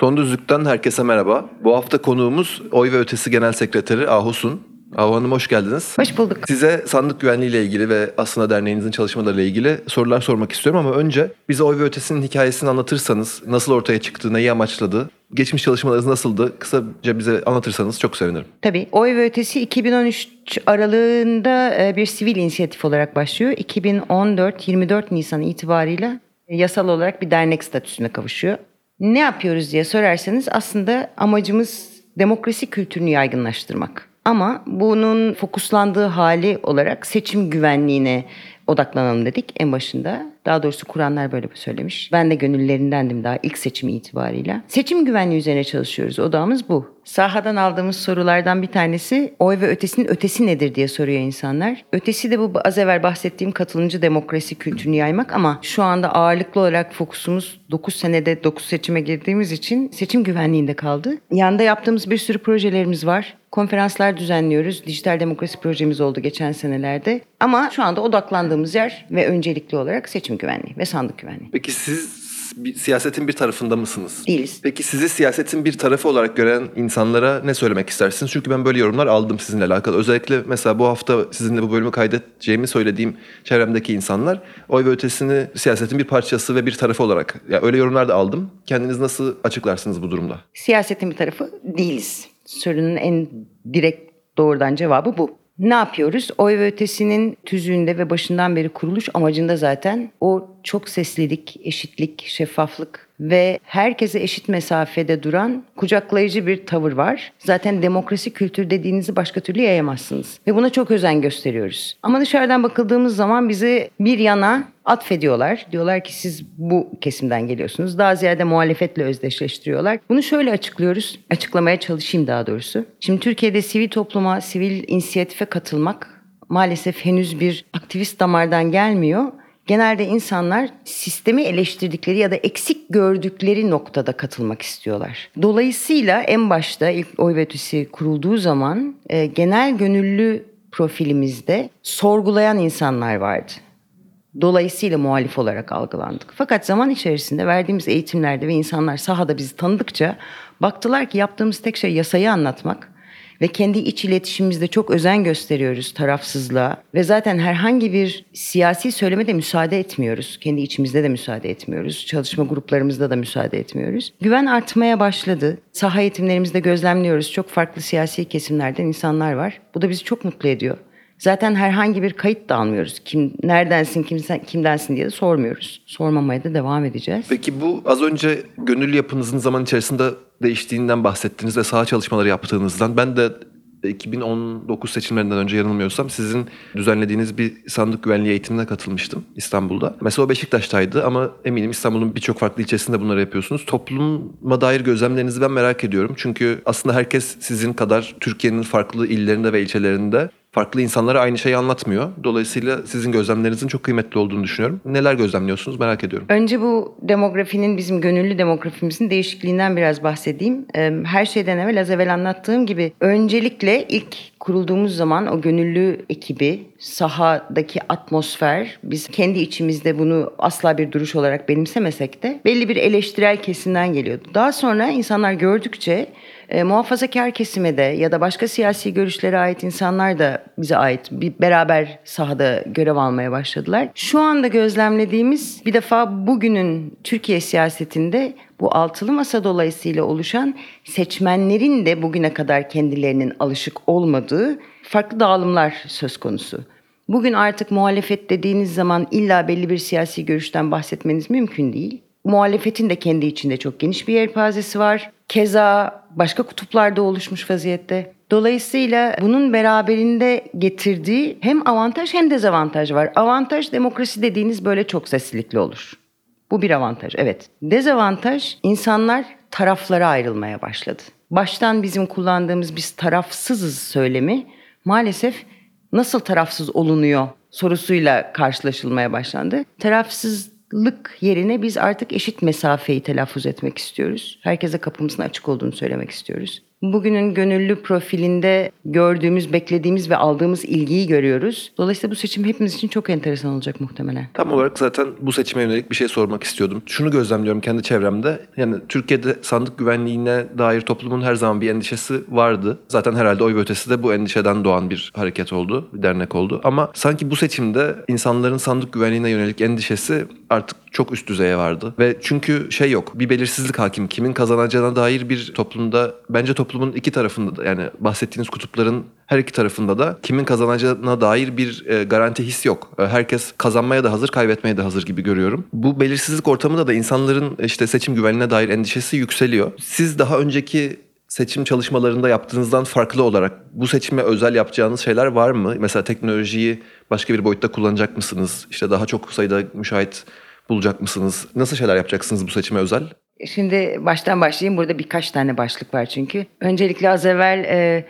Son Düzlük'ten herkese merhaba. Bu hafta konuğumuz Oy ve Ötesi Genel Sekreteri Ahusun. Ahu Hanım hoş geldiniz. Hoş bulduk. Size sandık güvenliği ile ilgili ve aslında derneğinizin çalışmalarıyla ilgili sorular sormak istiyorum ama önce bize Oy ve Ötesi'nin hikayesini anlatırsanız, nasıl ortaya çıktı, neyi amaçladı, geçmiş çalışmalarınız nasıldı? Kısaca bize anlatırsanız çok sevinirim. Tabii. Oy ve Ötesi 2013 aralığında e, bir sivil inisiyatif olarak başlıyor. 2014-24 Nisan itibarıyla yasal olarak bir dernek statüsüne kavuşuyor. Ne yapıyoruz diye sorarsanız aslında amacımız demokrasi kültürünü yaygınlaştırmak. Ama bunun fokuslandığı hali olarak seçim güvenliğine odaklanalım dedik en başında. Daha doğrusu kuranlar böyle söylemiş. Ben de gönüllerindendim daha ilk seçim itibarıyla. Seçim güvenliği üzerine çalışıyoruz. Odamız bu. Sahadan aldığımız sorulardan bir tanesi oy ve ötesinin ötesi nedir diye soruyor insanlar. Ötesi de bu az evvel bahsettiğim katılımcı demokrasi kültürünü yaymak ama şu anda ağırlıklı olarak fokusumuz 9 senede 9 seçime girdiğimiz için seçim güvenliğinde kaldı. Yanında yaptığımız bir sürü projelerimiz var. Konferanslar düzenliyoruz. Dijital demokrasi projemiz oldu geçen senelerde. Ama şu anda odaklandığımız yer ve öncelikli olarak seçim güvenliği ve sandık güvenliği. Peki siz bir, siyasetin bir tarafında mısınız? Değiliz. Peki sizi siyasetin bir tarafı olarak gören insanlara ne söylemek istersiniz? Çünkü ben böyle yorumlar aldım sizinle alakalı. Özellikle mesela bu hafta sizinle bu bölümü kaydedeceğimi söylediğim çevremdeki insanlar oy ve ötesini siyasetin bir parçası ve bir tarafı olarak ya öyle yorumlar da aldım. Kendiniz nasıl açıklarsınız bu durumda? Siyasetin bir tarafı değiliz. Sorunun en direkt doğrudan cevabı bu. Ne yapıyoruz? Oy ve ötesinin tüzüğünde ve başından beri kuruluş amacında zaten o çok seslilik, eşitlik, şeffaflık ve herkese eşit mesafede duran kucaklayıcı bir tavır var. Zaten demokrasi kültür dediğinizi başka türlü yayamazsınız. Ve buna çok özen gösteriyoruz. Ama dışarıdan bakıldığımız zaman bizi bir yana atfediyorlar. Diyorlar ki siz bu kesimden geliyorsunuz. Daha ziyade muhalefetle özdeşleştiriyorlar. Bunu şöyle açıklıyoruz. Açıklamaya çalışayım daha doğrusu. Şimdi Türkiye'de sivil topluma, sivil inisiyatife katılmak maalesef henüz bir aktivist damardan gelmiyor genelde insanlar sistemi eleştirdikleri ya da eksik gördükleri noktada katılmak istiyorlar. Dolayısıyla en başta ilk oy ve kurulduğu zaman e, genel gönüllü profilimizde sorgulayan insanlar vardı. Dolayısıyla muhalif olarak algılandık. Fakat zaman içerisinde verdiğimiz eğitimlerde ve insanlar sahada bizi tanıdıkça baktılar ki yaptığımız tek şey yasayı anlatmak ve kendi iç iletişimimizde çok özen gösteriyoruz tarafsızlığa ve zaten herhangi bir siyasi söyleme de müsaade etmiyoruz. Kendi içimizde de müsaade etmiyoruz. Çalışma gruplarımızda da müsaade etmiyoruz. Güven artmaya başladı. Saha eğitimlerimizde gözlemliyoruz. Çok farklı siyasi kesimlerden insanlar var. Bu da bizi çok mutlu ediyor. Zaten herhangi bir kayıt da almıyoruz. Kim neredensin, kimsen, kimdensin diye de sormuyoruz. Sormamaya da devam edeceğiz. Peki bu az önce gönüllü yapınızın zaman içerisinde değiştiğinden bahsettiniz ve saha çalışmaları yaptığınızdan. Ben de 2019 seçimlerinden önce yanılmıyorsam sizin düzenlediğiniz bir sandık güvenliği eğitimine katılmıştım İstanbul'da. Mesela o Beşiktaş'taydı ama eminim İstanbul'un birçok farklı ilçesinde bunları yapıyorsunuz. Topluma dair gözlemlerinizi ben merak ediyorum. Çünkü aslında herkes sizin kadar Türkiye'nin farklı illerinde ve ilçelerinde farklı insanlara aynı şeyi anlatmıyor. Dolayısıyla sizin gözlemlerinizin çok kıymetli olduğunu düşünüyorum. Neler gözlemliyorsunuz merak ediyorum. Önce bu demografinin bizim gönüllü demografimizin değişikliğinden biraz bahsedeyim. Her şeyden evvel az evvel anlattığım gibi öncelikle ilk kurulduğumuz zaman o gönüllü ekibi, sahadaki atmosfer, biz kendi içimizde bunu asla bir duruş olarak benimsemesek de belli bir eleştirel kesimden geliyordu. Daha sonra insanlar gördükçe e, muhafazakar kesime de ya da başka siyasi görüşlere ait insanlar da bize ait bir beraber sahada görev almaya başladılar. Şu anda gözlemlediğimiz bir defa bugünün Türkiye siyasetinde bu altılı masa dolayısıyla oluşan seçmenlerin de bugüne kadar kendilerinin alışık olmadığı farklı dağılımlar söz konusu. Bugün artık muhalefet dediğiniz zaman illa belli bir siyasi görüşten bahsetmeniz mümkün değil. Muhalefetin de kendi içinde çok geniş bir yelpazesi var. Keza başka kutuplarda oluşmuş vaziyette. Dolayısıyla bunun beraberinde getirdiği hem avantaj hem dezavantaj var. Avantaj demokrasi dediğiniz böyle çok seslilikli olur. Bu bir avantaj evet. Dezavantaj insanlar taraflara ayrılmaya başladı. baştan bizim kullandığımız biz tarafsızız söylemi maalesef nasıl tarafsız olunuyor sorusuyla karşılaşılmaya başlandı. Tarafsızlık yerine biz artık eşit mesafeyi telaffuz etmek istiyoruz. Herkese kapımızın açık olduğunu söylemek istiyoruz. Bugünün gönüllü profilinde gördüğümüz, beklediğimiz ve aldığımız ilgiyi görüyoruz. Dolayısıyla bu seçim hepimiz için çok enteresan olacak muhtemelen. Tam olarak zaten bu seçime yönelik bir şey sormak istiyordum. Şunu gözlemliyorum kendi çevremde. Yani Türkiye'de sandık güvenliğine dair toplumun her zaman bir endişesi vardı. Zaten herhalde oy ve ötesi de bu endişeden doğan bir hareket oldu, bir dernek oldu. Ama sanki bu seçimde insanların sandık güvenliğine yönelik endişesi artık çok üst düzeye vardı. Ve çünkü şey yok, bir belirsizlik hakim. Kimin kazanacağına dair bir toplumda, bence toplumun iki tarafında da yani bahsettiğiniz kutupların her iki tarafında da kimin kazanacağına dair bir e, garanti his yok. E, herkes kazanmaya da hazır, kaybetmeye de hazır gibi görüyorum. Bu belirsizlik ortamında da insanların işte seçim güvenliğine dair endişesi yükseliyor. Siz daha önceki seçim çalışmalarında yaptığınızdan farklı olarak bu seçime özel yapacağınız şeyler var mı? Mesela teknolojiyi başka bir boyutta kullanacak mısınız? İşte daha çok sayıda müşahit bulacak mısınız? Nasıl şeyler yapacaksınız bu seçime özel? Şimdi baştan başlayayım. Burada birkaç tane başlık var çünkü. Öncelikle az evvel e,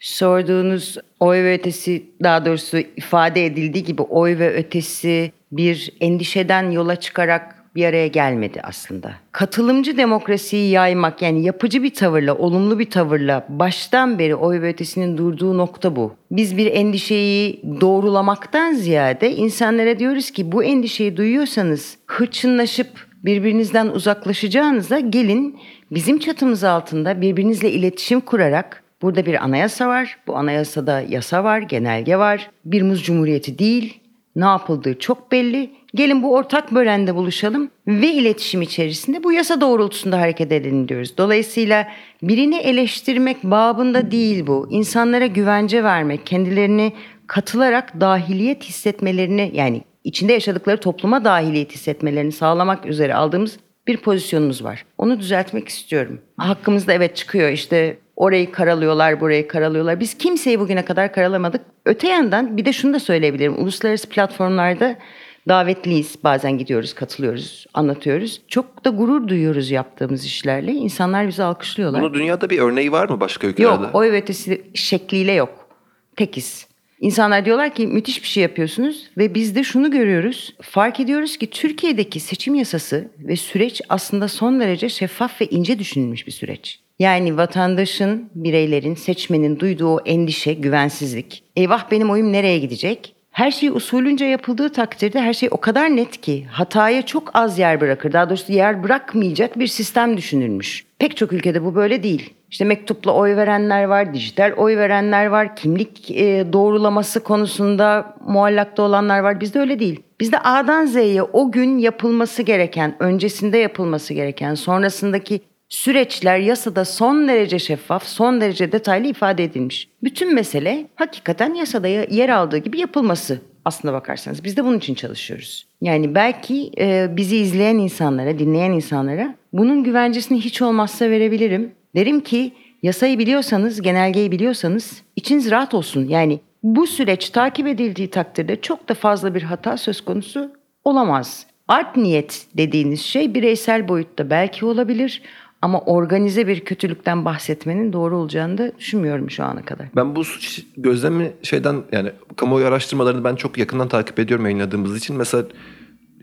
sorduğunuz oy ve ötesi daha doğrusu ifade edildiği gibi oy ve ötesi bir endişeden yola çıkarak bir araya gelmedi aslında. Katılımcı demokrasiyi yaymak yani yapıcı bir tavırla, olumlu bir tavırla baştan beri oy ve ötesinin durduğu nokta bu. Biz bir endişeyi doğrulamaktan ziyade insanlara diyoruz ki bu endişeyi duyuyorsanız hırçınlaşıp birbirinizden uzaklaşacağınıza gelin bizim çatımız altında birbirinizle iletişim kurarak burada bir anayasa var. Bu anayasada yasa var, genelge var. Bir muz cumhuriyeti değil. Ne yapıldığı çok belli. Gelin bu ortak bölende buluşalım ve iletişim içerisinde bu yasa doğrultusunda hareket edelim diyoruz. Dolayısıyla birini eleştirmek babında değil bu. İnsanlara güvence vermek, kendilerini katılarak dahiliyet hissetmelerini yani içinde yaşadıkları topluma dahiliyet hissetmelerini sağlamak üzere aldığımız bir pozisyonumuz var. Onu düzeltmek istiyorum. Hakkımızda evet çıkıyor işte orayı karalıyorlar, burayı karalıyorlar. Biz kimseyi bugüne kadar karalamadık. Öte yandan bir de şunu da söyleyebilirim. Uluslararası platformlarda davetliyiz. Bazen gidiyoruz, katılıyoruz, anlatıyoruz. Çok da gurur duyuyoruz yaptığımız işlerle. İnsanlar bizi alkışlıyorlar. Bunun dünyada bir örneği var mı başka ülkelerde? Yok, ve ötesi şekliyle yok. Tekiz. İnsanlar diyorlar ki müthiş bir şey yapıyorsunuz ve biz de şunu görüyoruz. Fark ediyoruz ki Türkiye'deki seçim yasası ve süreç aslında son derece şeffaf ve ince düşünülmüş bir süreç. Yani vatandaşın, bireylerin, seçmenin duyduğu endişe, güvensizlik. Eyvah benim oyum nereye gidecek? Her şey usulünce yapıldığı takdirde her şey o kadar net ki hataya çok az yer bırakır. Daha doğrusu yer bırakmayacak bir sistem düşünülmüş. Pek çok ülkede bu böyle değil. İşte mektupla oy verenler var, dijital oy verenler var, kimlik e, doğrulaması konusunda muallakta olanlar var. Bizde öyle değil. Bizde A'dan Z'ye o gün yapılması gereken, öncesinde yapılması gereken, sonrasındaki süreçler yasada son derece şeffaf, son derece detaylı ifade edilmiş. Bütün mesele hakikaten yasada yer aldığı gibi yapılması aslına bakarsanız. Biz de bunun için çalışıyoruz. Yani belki e, bizi izleyen insanlara, dinleyen insanlara bunun güvencesini hiç olmazsa verebilirim. Derim ki yasayı biliyorsanız, genelgeyi biliyorsanız içiniz rahat olsun. Yani bu süreç takip edildiği takdirde çok da fazla bir hata söz konusu olamaz. Art niyet dediğiniz şey bireysel boyutta belki olabilir ama organize bir kötülükten bahsetmenin doğru olacağını da düşünmüyorum şu ana kadar. Ben bu suç gözlemi şeyden yani kamuoyu araştırmalarını ben çok yakından takip ediyorum yayınladığımız için. Mesela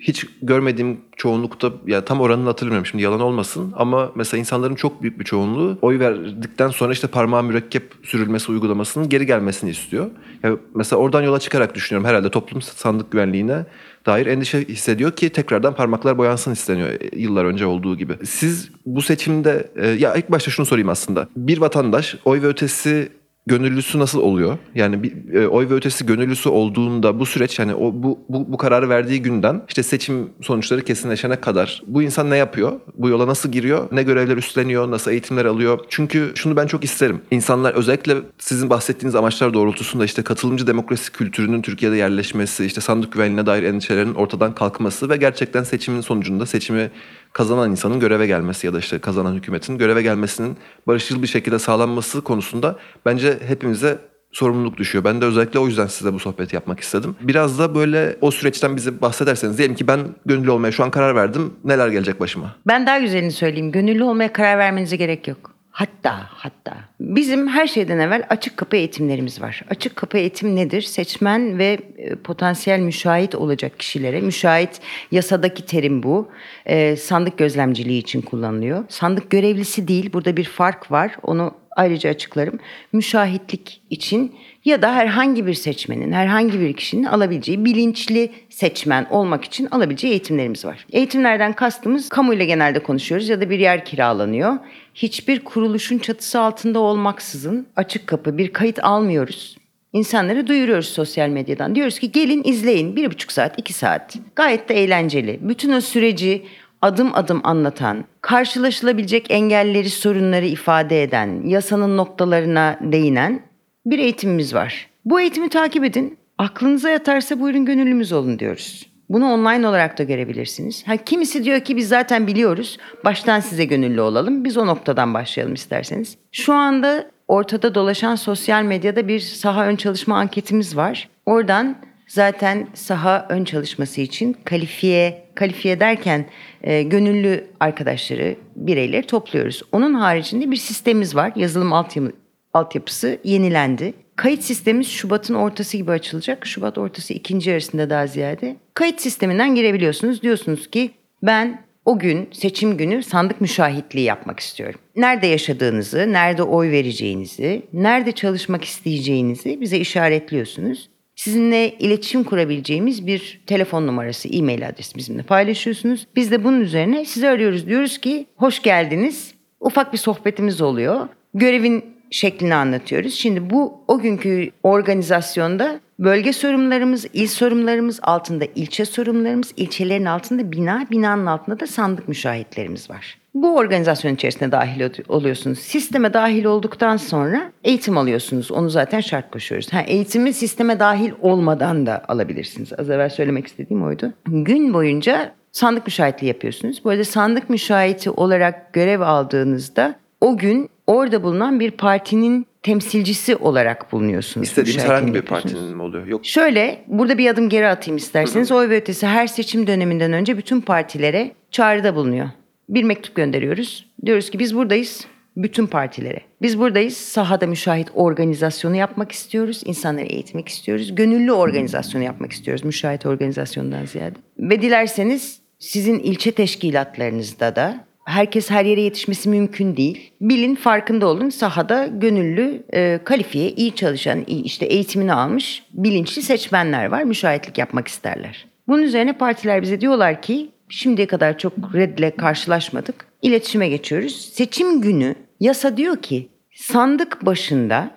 hiç görmediğim çoğunlukta ya tam oranını hatırlamıyorum şimdi yalan olmasın ama mesela insanların çok büyük bir çoğunluğu oy verdikten sonra işte parmağa mürekkep sürülmesi uygulamasının geri gelmesini istiyor. Ya mesela oradan yola çıkarak düşünüyorum herhalde toplum sandık güvenliğine dair endişe hissediyor ki tekrardan parmaklar boyansın isteniyor e, yıllar önce olduğu gibi. Siz bu seçimde e, ya ilk başta şunu sorayım aslında. Bir vatandaş oy ve ötesi gönüllüsü nasıl oluyor? Yani bir e, oy ve ötesi gönüllüsü olduğunda bu süreç yani o bu, bu bu kararı verdiği günden işte seçim sonuçları kesinleşene kadar bu insan ne yapıyor? Bu yola nasıl giriyor? Ne görevler üstleniyor? Nasıl eğitimler alıyor? Çünkü şunu ben çok isterim. İnsanlar özellikle sizin bahsettiğiniz amaçlar doğrultusunda işte katılımcı demokrasi kültürünün Türkiye'de yerleşmesi, işte sandık güvenliğine dair endişelerin ortadan kalkması ve gerçekten seçimin sonucunda seçimi kazanan insanın göreve gelmesi ya da işte kazanan hükümetin göreve gelmesinin barışçıl bir şekilde sağlanması konusunda bence hepimize sorumluluk düşüyor. Ben de özellikle o yüzden size bu sohbeti yapmak istedim. Biraz da böyle o süreçten bize bahsederseniz diyelim ki ben gönüllü olmaya şu an karar verdim. Neler gelecek başıma? Ben daha güzelini söyleyeyim. Gönüllü olmaya karar vermenize gerek yok. Hatta hatta bizim her şeyden evvel açık kapı eğitimlerimiz var. Açık kapı eğitim nedir? Seçmen ve e, potansiyel müşahit olacak kişilere, müşahit yasadaki terim bu. E, sandık gözlemciliği için kullanılıyor. Sandık görevlisi değil, burada bir fark var. Onu ayrıca açıklarım. Müşahitlik için ya da herhangi bir seçmenin, herhangi bir kişinin alabileceği bilinçli seçmen olmak için alabileceği eğitimlerimiz var. Eğitimlerden kastımız kamuyla genelde konuşuyoruz ya da bir yer kiralanıyor. Hiçbir kuruluşun çatısı altında olmaksızın açık kapı bir kayıt almıyoruz. İnsanları duyuruyoruz sosyal medyadan. Diyoruz ki gelin izleyin bir buçuk saat, iki saat. Gayet de eğlenceli. Bütün o süreci adım adım anlatan, karşılaşılabilecek engelleri, sorunları ifade eden, yasanın noktalarına değinen bir eğitimimiz var. Bu eğitimi takip edin. Aklınıza yatarsa buyurun gönüllümüz olun diyoruz. Bunu online olarak da görebilirsiniz. Ha, kimisi diyor ki biz zaten biliyoruz. Baştan size gönüllü olalım. Biz o noktadan başlayalım isterseniz. Şu anda ortada dolaşan sosyal medyada bir saha ön çalışma anketimiz var. Oradan zaten saha ön çalışması için kalifiye, kalifiye derken e, gönüllü arkadaşları, bireyleri topluyoruz. Onun haricinde bir sistemimiz var. Yazılım altyapı, altyapısı yenilendi. Kayıt sistemimiz Şubat'ın ortası gibi açılacak. Şubat ortası ikinci yarısında daha ziyade. Kayıt sisteminden girebiliyorsunuz. Diyorsunuz ki ben o gün seçim günü sandık müşahitliği yapmak istiyorum. Nerede yaşadığınızı, nerede oy vereceğinizi, nerede çalışmak isteyeceğinizi bize işaretliyorsunuz. Sizinle iletişim kurabileceğimiz bir telefon numarası, e-mail adresi bizimle paylaşıyorsunuz. Biz de bunun üzerine sizi arıyoruz. Diyoruz ki hoş geldiniz. Ufak bir sohbetimiz oluyor. Görevin şeklini anlatıyoruz. Şimdi bu o günkü organizasyonda bölge sorumlularımız, il sorumlularımız altında ilçe sorumlularımız, ilçelerin altında bina, binanın altında da sandık müşahitlerimiz var. Bu organizasyon içerisine dahil oluyorsunuz. Sisteme dahil olduktan sonra eğitim alıyorsunuz. Onu zaten şart koşuyoruz. Ha, eğitimi sisteme dahil olmadan da alabilirsiniz. Az evvel söylemek istediğim oydu. Gün boyunca sandık müşahitliği yapıyorsunuz. Bu arada sandık müşahiti olarak görev aldığınızda o gün orada bulunan bir partinin temsilcisi olarak bulunuyorsunuz. İstediğiniz Müşahitliğini herhangi bir partinin mi oluyor? Yok. Şöyle burada bir adım geri atayım isterseniz. Oy ve ötesi her seçim döneminden önce bütün partilere çağrıda bulunuyor. Bir mektup gönderiyoruz. Diyoruz ki biz buradayız bütün partilere. Biz buradayız. Sahada müşahit organizasyonu yapmak istiyoruz. İnsanları eğitmek istiyoruz. Gönüllü organizasyonu yapmak istiyoruz. Müşahit organizasyondan ziyade. Ve dilerseniz sizin ilçe teşkilatlarınızda da herkes her yere yetişmesi mümkün değil. Bilin farkında olun sahada gönüllü, e, kalifiye, iyi çalışan, işte eğitimini almış bilinçli seçmenler var. Müşahitlik yapmak isterler. Bunun üzerine partiler bize diyorlar ki şimdiye kadar çok redle karşılaşmadık. İletişime geçiyoruz. Seçim günü yasa diyor ki sandık başında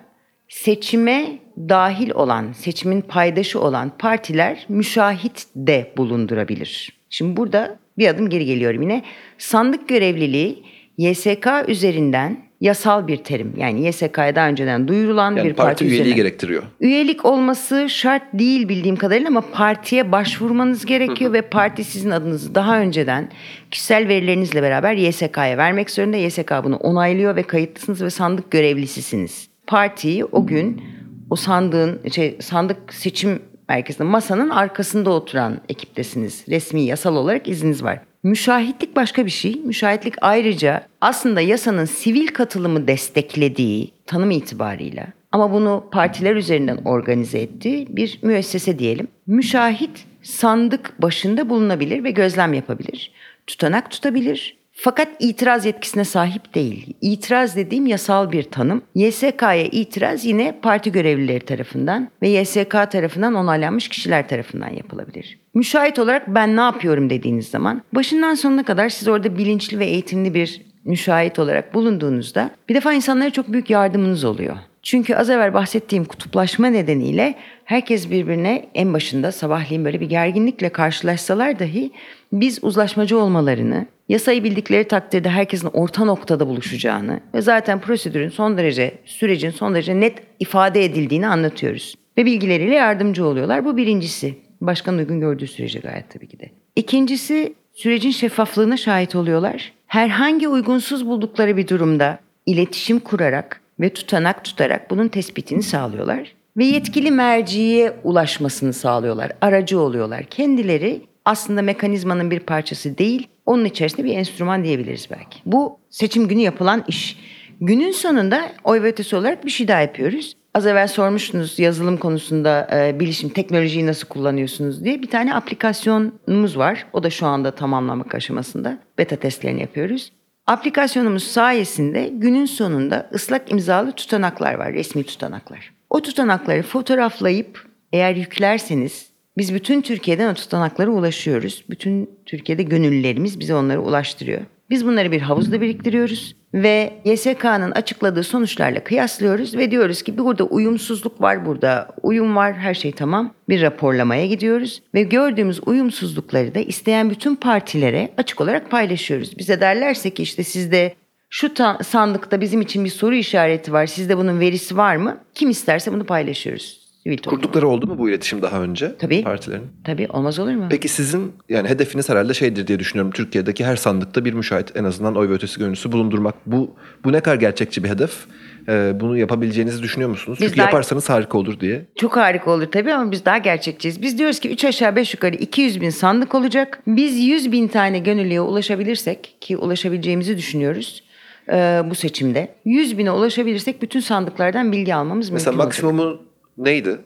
seçime dahil olan, seçimin paydaşı olan partiler müşahit de bulundurabilir. Şimdi burada bir adım geri geliyorum yine. Sandık görevliliği YSK üzerinden yasal bir terim. Yani YSK'ya daha önceden duyurulan Yani bir parti, parti üyeliği üzerinden. gerektiriyor. Üyelik olması şart değil bildiğim kadarıyla ama partiye başvurmanız gerekiyor ve parti sizin adınızı daha önceden kişisel verilerinizle beraber YSK'ya vermek zorunda. YSK bunu onaylıyor ve kayıtlısınız ve sandık görevlisisiniz. Partiyi o gün o sandığın şey, sandık seçim merkezinde masanın arkasında oturan ekiptesiniz. Resmi yasal olarak izniniz var. Müşahitlik başka bir şey. Müşahitlik ayrıca aslında yasanın sivil katılımı desteklediği tanım itibarıyla ama bunu partiler üzerinden organize ettiği bir müessese diyelim. Müşahit sandık başında bulunabilir ve gözlem yapabilir. Tutanak tutabilir. Fakat itiraz yetkisine sahip değil. İtiraz dediğim yasal bir tanım. YSK'ya itiraz yine parti görevlileri tarafından ve YSK tarafından onaylanmış kişiler tarafından yapılabilir. Müşahit olarak ben ne yapıyorum dediğiniz zaman başından sonuna kadar siz orada bilinçli ve eğitimli bir müşahit olarak bulunduğunuzda bir defa insanlara çok büyük yardımınız oluyor. Çünkü az evvel bahsettiğim kutuplaşma nedeniyle herkes birbirine en başında sabahleyin böyle bir gerginlikle karşılaşsalar dahi biz uzlaşmacı olmalarını, yasayı bildikleri takdirde herkesin orta noktada buluşacağını ve zaten prosedürün son derece, sürecin son derece net ifade edildiğini anlatıyoruz. Ve bilgileriyle yardımcı oluyorlar. Bu birincisi. Başkanın uygun gördüğü sürece gayet tabii ki de. İkincisi sürecin şeffaflığına şahit oluyorlar. Herhangi uygunsuz buldukları bir durumda iletişim kurarak ve tutanak tutarak bunun tespitini sağlıyorlar. Ve yetkili merciye ulaşmasını sağlıyorlar. Aracı oluyorlar. Kendileri aslında mekanizmanın bir parçası değil, onun içerisinde bir enstrüman diyebiliriz belki. Bu seçim günü yapılan iş. Günün sonunda oy ve ötesi olarak bir şey daha yapıyoruz. Az evvel sormuştunuz yazılım konusunda e, bilişim, teknolojiyi nasıl kullanıyorsunuz diye. Bir tane aplikasyonumuz var. O da şu anda tamamlamak aşamasında. Beta testlerini yapıyoruz. Aplikasyonumuz sayesinde günün sonunda ıslak imzalı tutanaklar var, resmi tutanaklar. O tutanakları fotoğraflayıp eğer yüklerseniz biz bütün Türkiye'den o tutanaklara ulaşıyoruz. Bütün Türkiye'de gönüllülerimiz bize onları ulaştırıyor. Biz bunları bir havuzda biriktiriyoruz ve YSK'nın açıkladığı sonuçlarla kıyaslıyoruz ve diyoruz ki burada uyumsuzluk var burada, uyum var, her şey tamam. Bir raporlamaya gidiyoruz ve gördüğümüz uyumsuzlukları da isteyen bütün partilere açık olarak paylaşıyoruz. Bize derlerse ki işte sizde şu ta- sandıkta bizim için bir soru işareti var, sizde bunun verisi var mı? Kim isterse bunu paylaşıyoruz. Sivil toplum. Kurdukları oldu mu bu iletişim daha önce? Tabii. Partilerin. Tabii olmaz olur mu? Peki sizin yani hedefiniz herhalde şeydir diye düşünüyorum. Türkiye'deki her sandıkta bir müşahit en azından oy ve ötesi gönüllüsü bulundurmak. Bu bu ne kadar gerçekçi bir hedef? Ee, bunu yapabileceğinizi düşünüyor musunuz? Biz Çünkü daha- yaparsanız harika olur diye. Çok harika olur tabii ama biz daha gerçekçiyiz. Biz diyoruz ki 3 aşağı 5 yukarı 200 bin sandık olacak. Biz 100 bin tane gönüllüye ulaşabilirsek ki ulaşabileceğimizi düşünüyoruz e, bu seçimde. 100 bine ulaşabilirsek bütün sandıklardan bilgi almamız Mesela mümkün olacak. maksimumu neydi?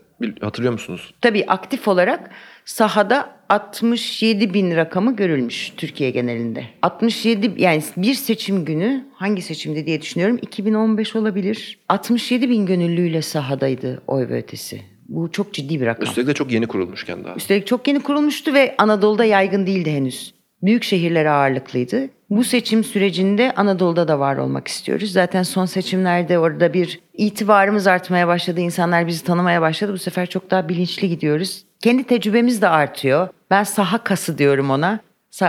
Hatırlıyor musunuz? Tabii aktif olarak sahada 67 bin rakamı görülmüş Türkiye genelinde. 67 yani bir seçim günü hangi seçimde diye düşünüyorum 2015 olabilir. 67 bin gönüllüyle sahadaydı oy ve ötesi. Bu çok ciddi bir rakam. Üstelik de çok yeni kurulmuşken daha. Üstelik çok yeni kurulmuştu ve Anadolu'da yaygın değildi henüz. Büyük şehirlere ağırlıklıydı. Bu seçim sürecinde Anadolu'da da var olmak istiyoruz. Zaten son seçimlerde orada bir itibarımız artmaya başladı. İnsanlar bizi tanımaya başladı. Bu sefer çok daha bilinçli gidiyoruz. Kendi tecrübemiz de artıyor. Ben saha kası diyorum ona.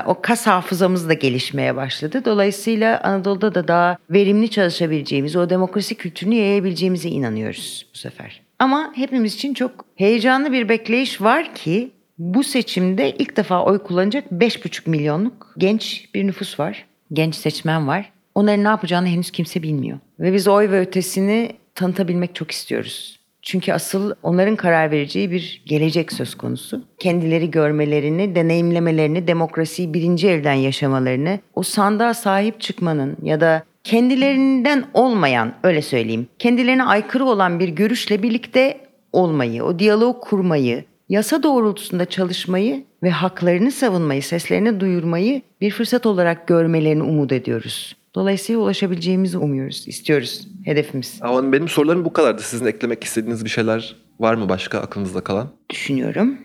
O kas hafızamız da gelişmeye başladı. Dolayısıyla Anadolu'da da daha verimli çalışabileceğimiz, o demokrasi kültürünü yayabileceğimize inanıyoruz bu sefer. Ama hepimiz için çok heyecanlı bir bekleyiş var ki bu seçimde ilk defa oy kullanacak 5,5 milyonluk genç bir nüfus var. Genç seçmen var. Onların ne yapacağını henüz kimse bilmiyor. Ve biz oy ve ötesini tanıtabilmek çok istiyoruz. Çünkü asıl onların karar vereceği bir gelecek söz konusu. Kendileri görmelerini, deneyimlemelerini, demokrasiyi birinci elden yaşamalarını, o sandığa sahip çıkmanın ya da kendilerinden olmayan, öyle söyleyeyim, kendilerine aykırı olan bir görüşle birlikte olmayı, o diyaloğu kurmayı, yasa doğrultusunda çalışmayı ve haklarını savunmayı, seslerini duyurmayı bir fırsat olarak görmelerini umut ediyoruz. Dolayısıyla ulaşabileceğimizi umuyoruz, istiyoruz. Hedefimiz. Ama benim sorularım bu kadardı. Sizin eklemek istediğiniz bir şeyler var mı başka aklınızda kalan? Düşünüyorum.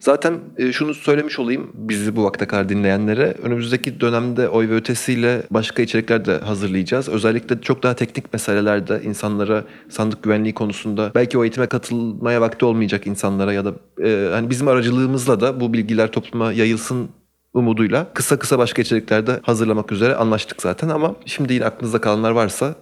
Zaten e, şunu söylemiş olayım bizi bu vakte kadar dinleyenlere. Önümüzdeki dönemde oy ve ötesiyle başka içerikler de hazırlayacağız. Özellikle çok daha teknik meselelerde insanlara sandık güvenliği konusunda belki o eğitime katılmaya vakti olmayacak insanlara ya da e, hani bizim aracılığımızla da bu bilgiler topluma yayılsın umuduyla kısa kısa başka içeriklerde hazırlamak üzere anlaştık zaten ama şimdi yine aklınızda kalanlar varsa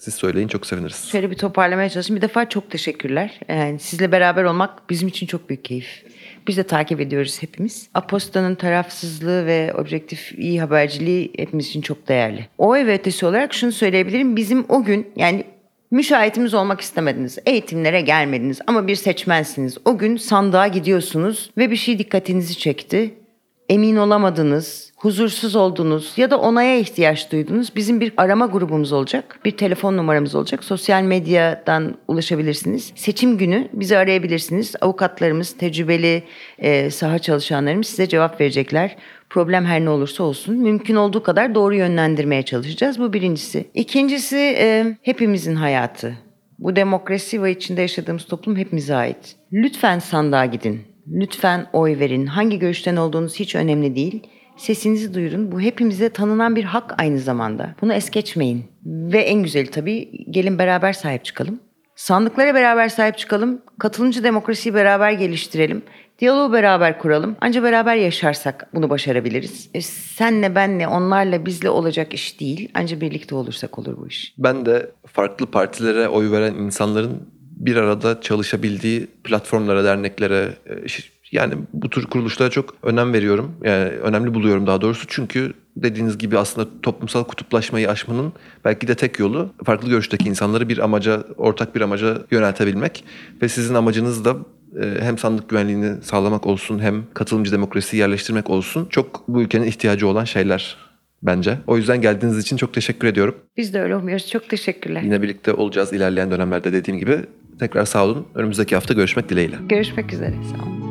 siz söyleyin çok seviniriz. Şöyle bir toparlamaya çalışayım. Bir defa çok teşekkürler. Yani sizle beraber olmak bizim için çok büyük keyif. Biz de takip ediyoruz hepimiz. Aposta'nın tarafsızlığı ve objektif iyi haberciliği hepimiz için çok değerli. Oy ve ötesi olarak şunu söyleyebilirim. Bizim o gün yani müşahitimiz olmak istemediniz. Eğitimlere gelmediniz ama bir seçmensiniz. O gün sandığa gidiyorsunuz ve bir şey dikkatinizi çekti. Emin olamadınız, huzursuz oldunuz ya da onaya ihtiyaç duydunuz. Bizim bir arama grubumuz olacak. Bir telefon numaramız olacak. Sosyal medyadan ulaşabilirsiniz. Seçim günü bizi arayabilirsiniz. Avukatlarımız, tecrübeli e, saha çalışanlarımız size cevap verecekler. Problem her ne olursa olsun mümkün olduğu kadar doğru yönlendirmeye çalışacağız. Bu birincisi. İkincisi e, hepimizin hayatı. Bu demokrasi ve içinde yaşadığımız toplum hepimize ait. Lütfen sandığa gidin. Lütfen oy verin. Hangi görüşten olduğunuz hiç önemli değil. Sesinizi duyurun. Bu hepimize tanınan bir hak aynı zamanda. Bunu es geçmeyin. Ve en güzeli tabii gelin beraber sahip çıkalım. Sandıklara beraber sahip çıkalım. Katılımcı demokrasiyi beraber geliştirelim. Diyaloğu beraber kuralım. Ancak beraber yaşarsak bunu başarabiliriz. E, senle benle onlarla bizle olacak iş değil. Ancak birlikte olursak olur bu iş. Ben de farklı partilere oy veren insanların bir arada çalışabildiği platformlara, derneklere, e, yani bu tür kuruluşlara çok önem veriyorum. Yani önemli buluyorum daha doğrusu. Çünkü dediğiniz gibi aslında toplumsal kutuplaşmayı aşmanın belki de tek yolu farklı görüşteki insanları bir amaca, ortak bir amaca yöneltebilmek. Ve sizin amacınız da e, hem sandık güvenliğini sağlamak olsun hem katılımcı demokrasiyi yerleştirmek olsun. Çok bu ülkenin ihtiyacı olan şeyler bence. O yüzden geldiğiniz için çok teşekkür ediyorum. Biz de öyle umuyoruz. Çok teşekkürler. Yine birlikte olacağız ilerleyen dönemlerde dediğim gibi. Tekrar sağ olun. Önümüzdeki hafta görüşmek dileğiyle. Görüşmek üzere. Sağ olun.